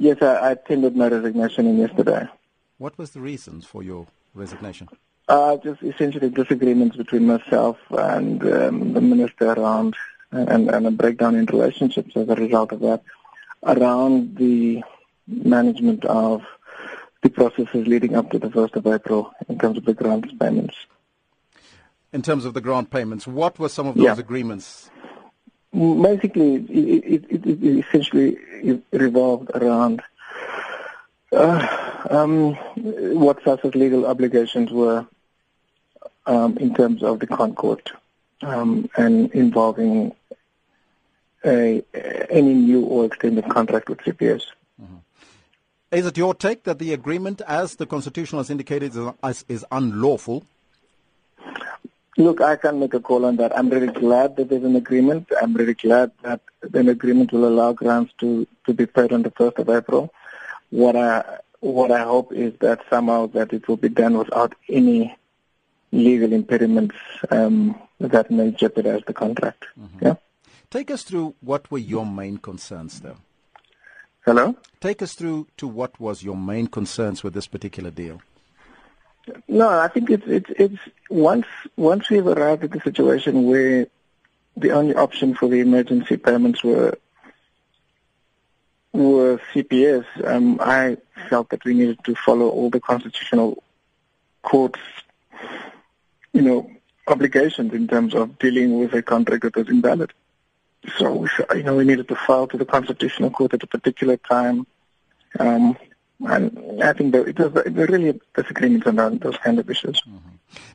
Yes, I, I tendered my resignation in yesterday. What was the reasons for your resignation? Uh, just essentially disagreements between myself and um, the minister around, and, and a breakdown in relationships as a result of that, around the management of the processes leading up to the 1st of April in terms of the grant payments. In terms of the grant payments, what were some of those Yeah. agreements? Basically, it, it, it, it essentially revolved around uh, um, what SASSA's legal obligations were um, in terms of the ConCourt um, and involving a, any new or extended contract with CPS. Is it your take that the agreement, as the Constitution has indicated, is, is unlawful? Look, I can't make a call on that. I'm really glad that there's an agreement. I'm really glad that an agreement will allow grants to, to be paid on the 1st of April. What I, what I hope is that somehow that it will be done without any legal impediments um, that may jeopardize the contract. Yeah. Take us through what were your main concerns, though. Hello? Take us through to what was your main concerns with this particular deal. No, I think it's it's it's once once we've arrived at the situation where the only option for the emergency payments were were CPS, um, I felt that we needed to follow all the constitutional court's, you know, obligations in terms of dealing with a contract that was invalid. So, you know, we needed to file to the constitutional court at a particular time. Um, and I think that it was there really disagreements on that- those kind of issues.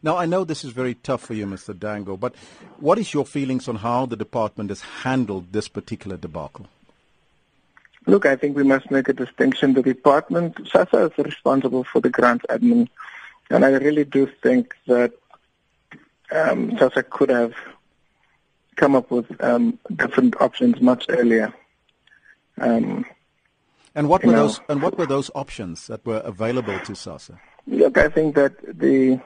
Now, I know this is very tough for you, Mr. Dangor, but what is your feelings on how the department has handled this particular debacle? Look, I think we must make a distinction. The department, SASSA is responsible for the grants admin, and I really do think that um, SASSA could have come up with um, different options much earlier. Um, And what You were know- those and what were those options that were available to SASSA? Look, I think that the,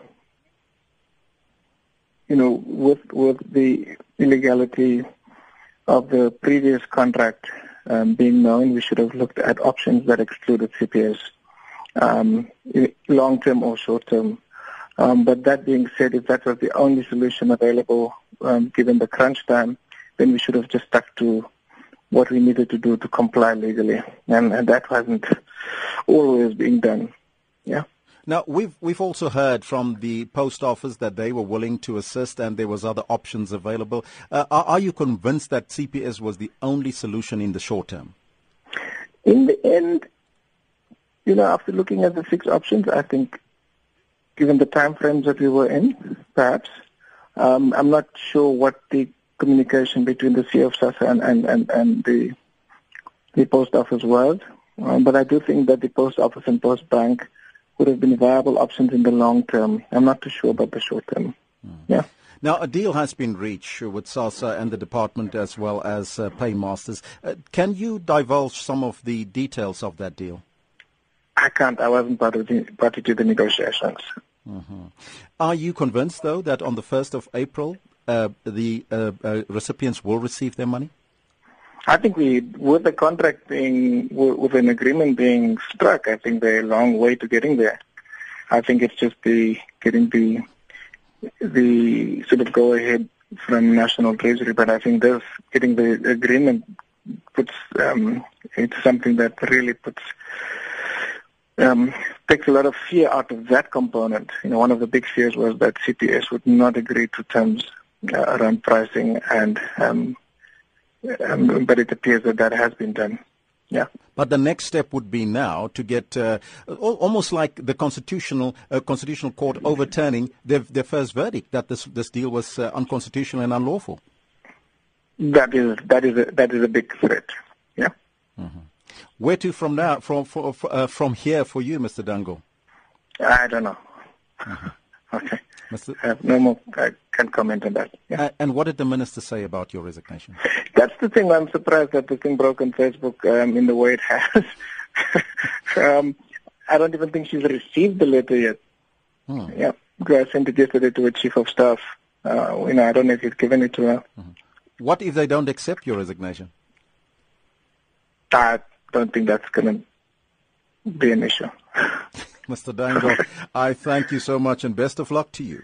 you know, with with the illegality of the previous contract um, being known, we should have looked at options that excluded CPS, um, long-term or short-term. Um, but that being said, if that was the only solution available, um, given the crunch time, then we should have just stuck to what we needed to do to comply legally, and, and that wasn't always being done. Yeah. Now, we've we've also heard from the post office that they were willing to assist and there was other options available. Uh, are, are you convinced that CPS was the only solution in the short term? In the end, you know, after looking at the six options, I think, given the time frames that we were in, perhaps, um, I'm not sure what the communication between the SASSA and, and, and, and the the post office world. um, but I do think that the post office and post bank would have been viable options in the long term. I'm not too sure about the short term. Yeah. Now, a deal has been reached with SASSA and the department as well as uh, Paymasters. Uh, can you divulge some of the details of that deal? I can't. I wasn't part of the party to the negotiations. Are you convinced, though, that on the 1st of April, uh, the uh, uh, recipients will receive their money? I think we, with the contract being, with an agreement being struck, I think they're a long way to getting there. I think it's just the getting the the sort of go ahead from National Treasury, but I think this getting the agreement puts um, it's something that really puts um, takes a lot of fear out of that component. You know, one of the big fears was that CPS would not agree to terms around pricing and um, um, but it appears that that has been done. Yeah. But the next step would be now to get uh, almost like the constitutional uh, constitutional court overturning their, their first verdict that this this deal was uh, unconstitutional and unlawful. That is that is a, that is a big threat. Yeah. Where to from now from for, uh, from here for you, Mr. Dangor? I don't know. Okay. Mr. I have no more. I can't comment on that. Yeah. Uh, and what did the minister say about your resignation? That's the thing. I'm surprised that the thing broke on Facebook um, in the way it has. um, I don't even think she's received the letter yet. Hmm. Yeah. I sent it yesterday to her chief of staff. Uh, you know, I don't know if he's given it to her. What if they don't accept your resignation? I don't think that's going to be an issue. Mr. Dangor, I thank you so much and best of luck to you.